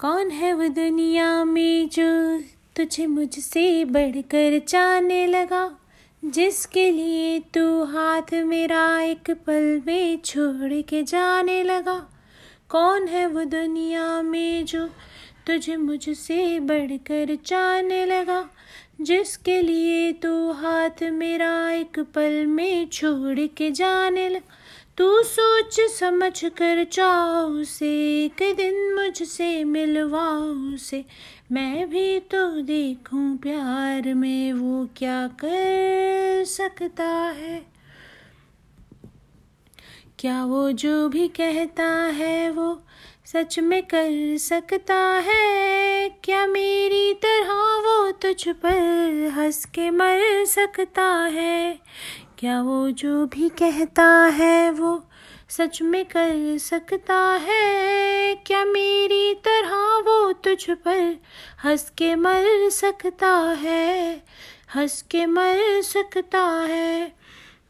कौन है वो दुनिया में जो तुझे मुझसे बढ़कर जाने लगा? जिसके लिए तू हाथ मेरा एक पल में छोड़ के जाने लगा? कौन है वो दुनिया में जो तुझे मुझसे बढ़कर जाने लगा? जिसके लिए तू हाथ मेरा एक पल में छोड़ के जाने लगा? तू सोच समझ कर चाहो से, एक दिन मुझसे मिलवाओ से। मैं भी तो देखूँ प्यार में वो क्या कर सकता है। क्या वो जो भी कहता है वो सच में कर सकता है? क्या मेरी तरह वो तुझ पर हंस के मर सकता है? क्या वो जो भी कहता है वो सच में कर सकता है? क्या मेरी तरह वो तुझ पर हंस के मर सकता है? हंस के मर सकता है?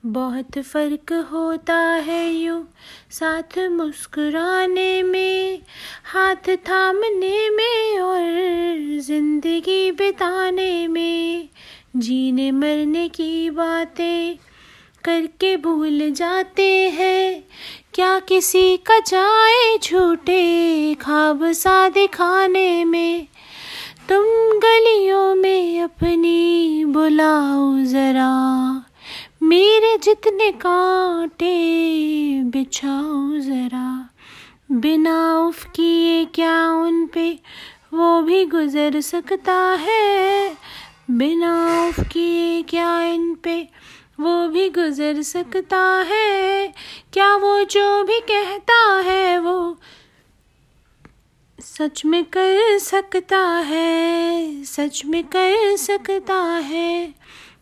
बहुत फ़र्क होता है यू साथ मुस्कुराने में, हाथ थामने में और ज़िंदगी बिताने में। जीने मरने की बातें करके भूल जाते हैं। क्या किसी का जाए झूठे खाब सा दिखाने में? तुम गलियों में अपनी बुलाओ जरा। मेरे जितने कांटे बिछाओ जरा। बिना उफ किए क्या उन पे वो भी गुजर सकता है? बिना उफ किए क्या इन पे वो भी गुजर सकता है। क्या वो जो भी कहता है वो सच में कर सकता है? सच में कर सकता है?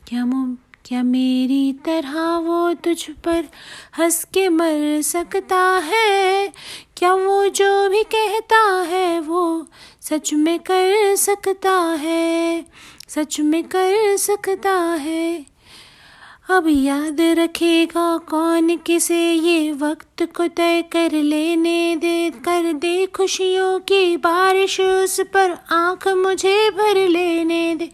क्या मुम क्या मेरी तरह वो तुझ पर हंस के मर सकता है? क्या वो जो भी कहता है वो सच में कर सकता है? सच में कर सकता है? अब याद रखेगा कौन किसे ये वक्त को तय कर लेने दे। कर दे खुशियों की बारिश, उस पर आँख मुझे भर लेने दे।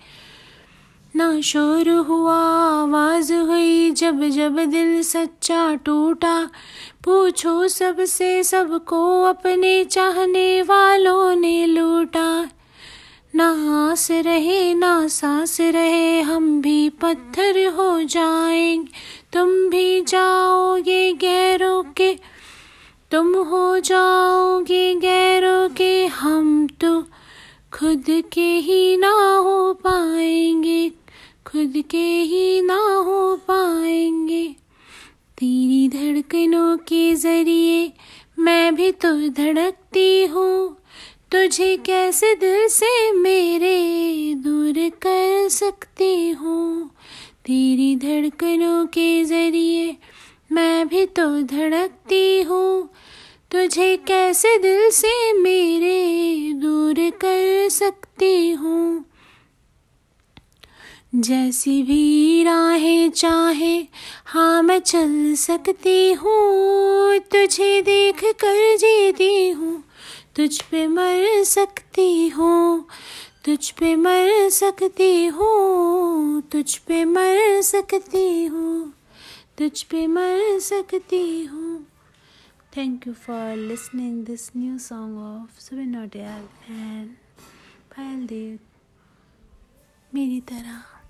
ना शोर हुआ, आवाज़ हुई, जब जब दिल सच्चा टूटा। पूछो सबसे सबको अपने चाहने वालों ने लूटा। ना आस रहे, ना सांस रहे, हम भी पत्थर हो जाएँगे। तुम भी जाओगे गैरों के, तुम हो जाओगे गैरों के, हम तो खुद के ही ना हो पाएँगे, खुद के ही ना हो पाएँगे। तेरी धड़कनों के ज़रिए मैं भी तो धड़कती हूँ तुझे कैसे दिल से मेरे दूर कर सकती हूँ? तेरी धड़कनों के ज़रिए मैं भी तो धड़कती हूँ। तुझे कैसे दिल से मेरे दूर कर सकती हूँ? जैसी भी राहें चाहे हाँ मैं चल सकती हूँ। तुझे देख कर जीती हूँ। तुझ पे मर सकती हूँ, तुझ पे मर सकती हूँ, तुझ पे मर सकती हूँ, तुझ पे मर सकती हूँ। Thank you for listening this new song of Subin Nautiyal and Payal Dev मेरी तरह।